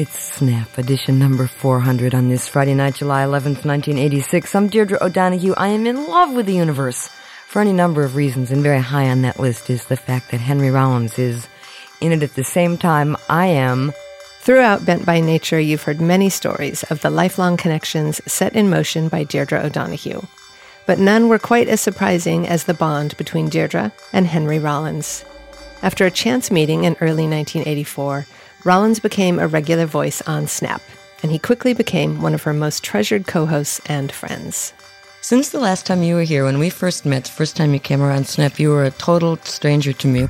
It's Snap, edition number 400 on this Friday night, July 11th, 1986. I'm Deirdre O'Donoghue. I am in love with the universe for any number of reasons, and very high on that list is the fact that Henry Rollins is in it at the same time I am. Throughout Bent by Nature, you've heard many stories of the lifelong connections set in motion by Deirdre O'Donoghue. But none were quite as surprising as the bond between Deirdre and Henry Rollins. After a chance meeting in early 1984, Rollins became a regular voice on Snap, and he quickly became one of her most treasured co hosts and friends. Since the last time you were here, when we first met, the first time you came around Snap, you were a total stranger to me.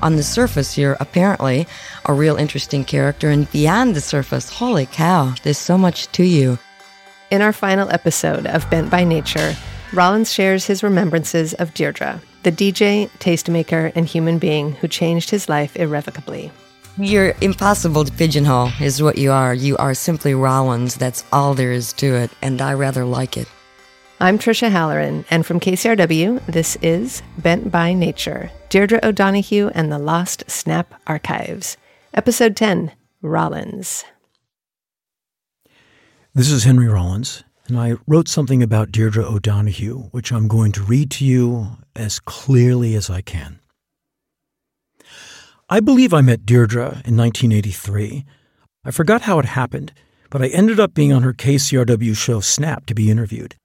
On the surface, you're apparently a real interesting character, and beyond the surface, holy cow, there's so much to you. In our final episode of Bent by Nature, Rollins shares his remembrances of Deirdre, the DJ, tastemaker, and human being who changed his life irrevocably. You're impossible to pigeonhole, is what you are. You are simply Rollins. That's all there is to it, and I rather like it. I'm Tricia Halloran, and from KCRW, this is Bent by Nature Deirdre O'Donoghue and the Lost Snap Archives. Episode 10 Rollins. This is Henry Rollins, and I wrote something about Deirdre O'Donoghue, which I'm going to read to you as clearly as I can. I believe I met Deirdre in 1983. I forgot how it happened, but I ended up being on her KCRW show Snap to be interviewed.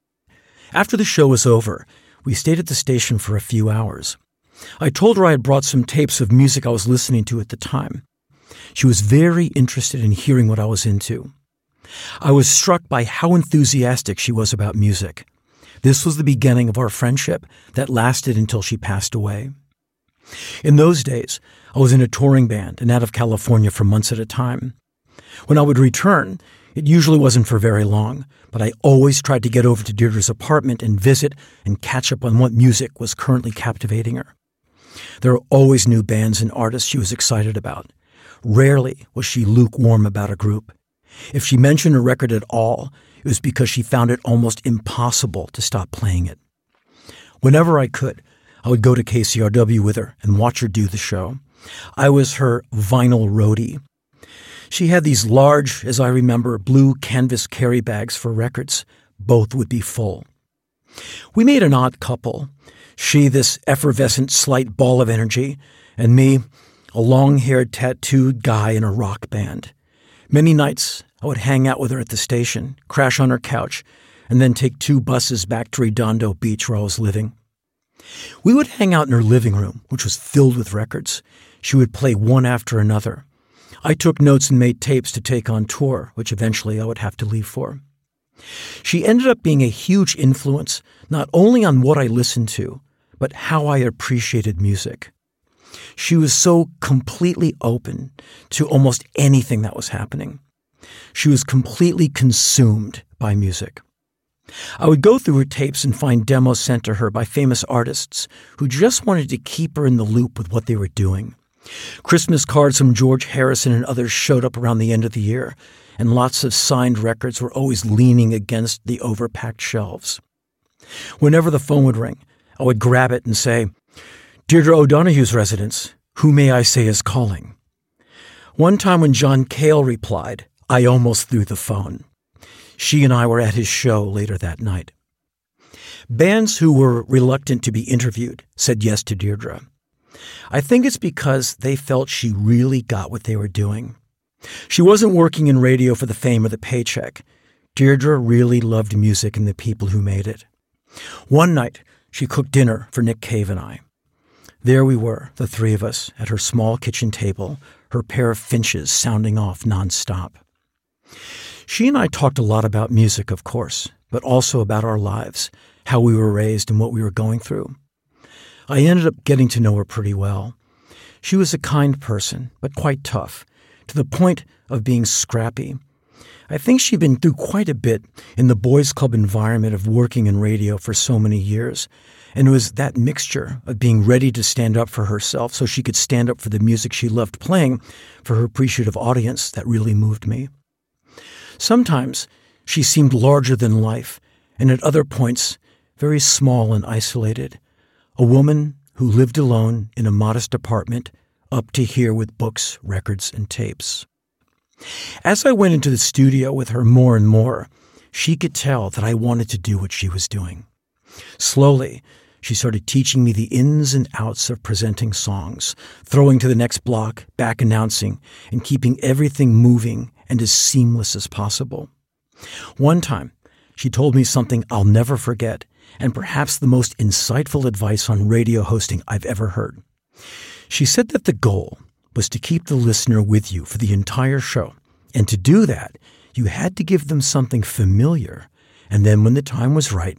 After the show was over, we stayed at the station for a few hours. I told her I had brought some tapes of music I was listening to at the time. She was very interested in hearing what I was into. I was struck by how enthusiastic she was about music. This was the beginning of our friendship that lasted until she passed away. In those days, I was in a touring band and out of California for months at a time. When I would return, it usually wasn't for very long, but I always tried to get over to Deirdre's apartment and visit and catch up on what music was currently captivating her. There were always new bands and artists she was excited about. Rarely was she lukewarm about a group. If she mentioned a record at all, it was because she found it almost impossible to stop playing it. Whenever I could, I would go to KCRW with her and watch her do the show. I was her vinyl roadie. She had these large, as I remember, blue canvas carry bags for records. Both would be full. We made an odd couple. She, this effervescent, slight ball of energy, and me, a long haired, tattooed guy in a rock band. Many nights, I would hang out with her at the station, crash on her couch, and then take two buses back to Redondo Beach where I was living. We would hang out in her living room, which was filled with records. She would play one after another. I took notes and made tapes to take on tour, which eventually I would have to leave for. She ended up being a huge influence, not only on what I listened to, but how I appreciated music. She was so completely open to almost anything that was happening. She was completely consumed by music. I would go through her tapes and find demos sent to her by famous artists who just wanted to keep her in the loop with what they were doing. Christmas cards from George Harrison and others showed up around the end of the year, and lots of signed records were always leaning against the overpacked shelves. Whenever the phone would ring, I would grab it and say, Deirdre O'Donoghue's residence, who may I say is calling? One time when John Cale replied, I almost threw the phone. She and I were at his show later that night. Bands who were reluctant to be interviewed said yes to Deirdre. I think it's because they felt she really got what they were doing. She wasn't working in radio for the fame or the paycheck. Deirdre really loved music and the people who made it. One night, she cooked dinner for Nick Cave and I. There we were, the three of us, at her small kitchen table, her pair of finches sounding off nonstop. She and I talked a lot about music, of course, but also about our lives, how we were raised, and what we were going through. I ended up getting to know her pretty well. She was a kind person, but quite tough, to the point of being scrappy. I think she'd been through quite a bit in the boys' club environment of working in radio for so many years. And it was that mixture of being ready to stand up for herself so she could stand up for the music she loved playing for her appreciative audience that really moved me. Sometimes she seemed larger than life, and at other points, very small and isolated. A woman who lived alone in a modest apartment, up to here with books, records, and tapes. As I went into the studio with her more and more, she could tell that I wanted to do what she was doing. Slowly, she started teaching me the ins and outs of presenting songs, throwing to the next block, back announcing, and keeping everything moving and as seamless as possible. One time, she told me something I'll never forget, and perhaps the most insightful advice on radio hosting I've ever heard. She said that the goal was to keep the listener with you for the entire show. And to do that, you had to give them something familiar. And then, when the time was right,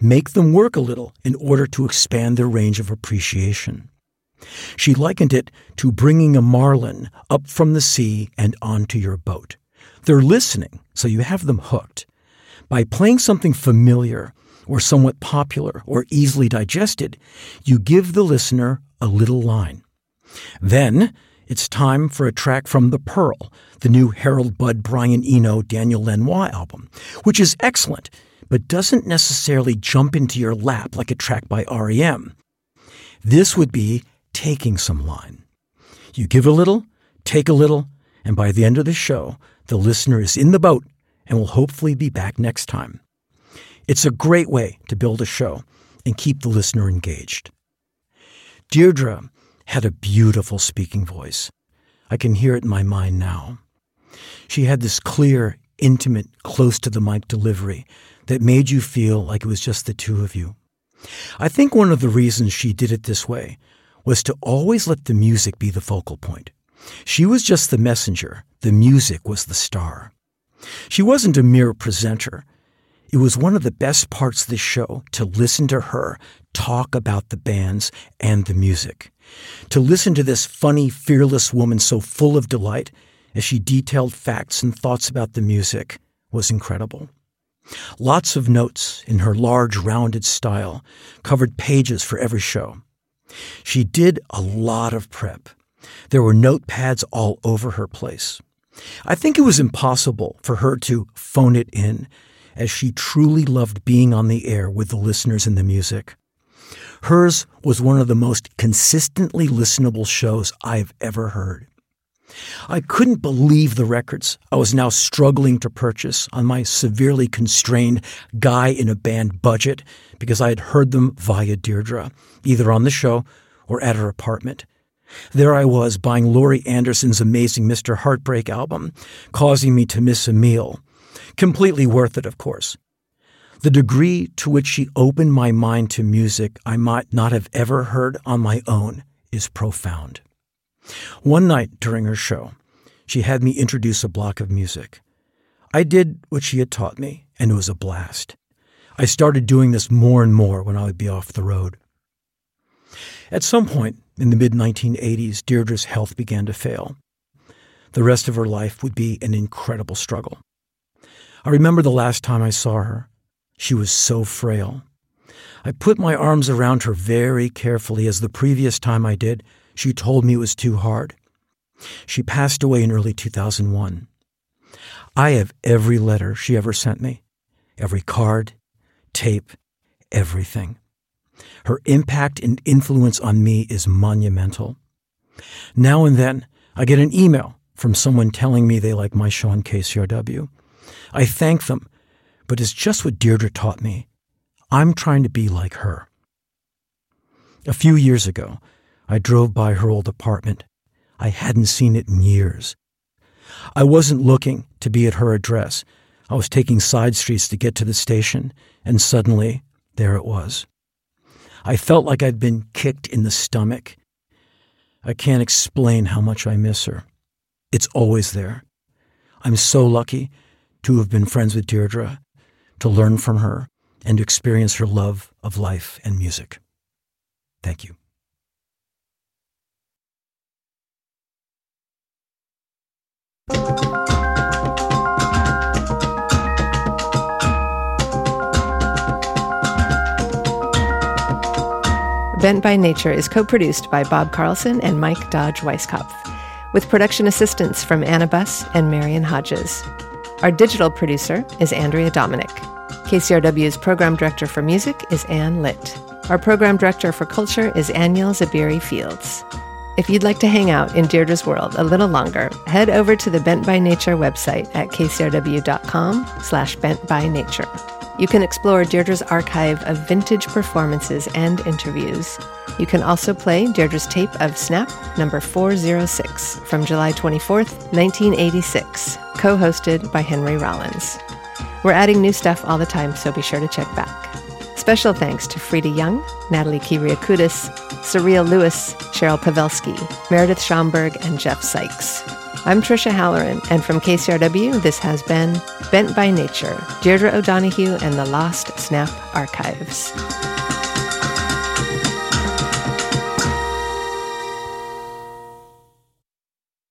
make them work a little in order to expand their range of appreciation. She likened it to bringing a marlin up from the sea and onto your boat. They're listening, so you have them hooked. By playing something familiar or somewhat popular or easily digested, you give the listener a little line. Then it's time for a track from The Pearl, the new Harold Budd, Brian Eno, Daniel Lanois album, which is excellent, but doesn't necessarily jump into your lap like a track by REM. This would be taking some line. You give a little, take a little, and by the end of the show, the listener is in the boat and will hopefully be back next time. It's a great way to build a show and keep the listener engaged. Deirdre had a beautiful speaking voice. I can hear it in my mind now. She had this clear, intimate, close to the mic delivery that made you feel like it was just the two of you. I think one of the reasons she did it this way was to always let the music be the focal point. She was just the messenger, the music was the star. She wasn't a mere presenter. It was one of the best parts of the show to listen to her talk about the bands and the music. To listen to this funny, fearless woman so full of delight as she detailed facts and thoughts about the music was incredible. Lots of notes in her large, rounded style covered pages for every show. She did a lot of prep. There were notepads all over her place. I think it was impossible for her to phone it in, as she truly loved being on the air with the listeners and the music. Hers was one of the most consistently listenable shows I've ever heard. I couldn't believe the records I was now struggling to purchase on my severely constrained guy in a band budget because I had heard them via Deirdre, either on the show or at her apartment. There I was buying Laurie Anderson's amazing Mr. Heartbreak album, causing me to miss a meal. Completely worth it, of course. The degree to which she opened my mind to music I might not have ever heard on my own is profound. One night during her show, she had me introduce a block of music. I did what she had taught me, and it was a blast. I started doing this more and more when I would be off the road. At some point in the mid 1980s, Deirdre's health began to fail. The rest of her life would be an incredible struggle. I remember the last time I saw her. She was so frail. I put my arms around her very carefully, as the previous time I did, she told me it was too hard. She passed away in early 2001. I have every letter she ever sent me, every card, tape, everything. Her impact and influence on me is monumental. Now and then, I get an email from someone telling me they like my on KCRW. I thank them but it's just what Deirdre taught me. I'm trying to be like her. A few years ago, I drove by her old apartment. I hadn't seen it in years. I wasn't looking to be at her address. I was taking side streets to get to the station, and suddenly, there it was. I felt like I'd been kicked in the stomach. I can't explain how much I miss her. It's always there. I'm so lucky to have been friends with Deirdre to learn from her, and to experience her love of life and music. Thank you. Bent by Nature is co produced by Bob Carlson and Mike Dodge Weisskopf, with production assistance from Anna Buss and Marion Hodges. Our digital producer is Andrea Dominic. KCRW's program director for music is Anne Litt. Our program director for culture is Aniel Zabiri Fields. If you'd like to hang out in Deirdre's world a little longer, head over to the Bent by Nature website at kcrw.com slash bent by nature. You can explore Deirdre's archive of vintage performances and interviews. You can also play Deirdre's tape of Snap number 406 from July 24th, 1986, co hosted by Henry Rollins. We're adding new stuff all the time, so be sure to check back. Special thanks to Frida Young, Natalie Kiriakoutis, Surreal Lewis, Cheryl Pavelski, Meredith Schomburg, and Jeff Sykes. I'm Tricia Halloran, and from KCRW, this has been Bent by Nature, Deirdre O'Donoghue and the Lost Snap Archives.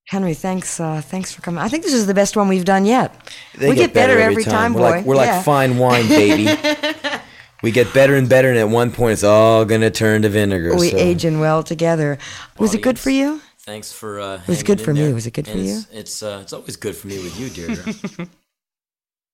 Henry, thanks. Uh, thanks for coming. I think this is the best one we've done yet. They we get, better, every time, we're boy. Like, we're Yeah. like fine wine, baby. we get better and better, and at one point, it's all gonna turn to vinegar. We so. aging well together. Was it good for you? Thanks for. Uh, was good in for me. there. Was it good for And you? It's it's, uh, it's always good for me with you, Deirdre.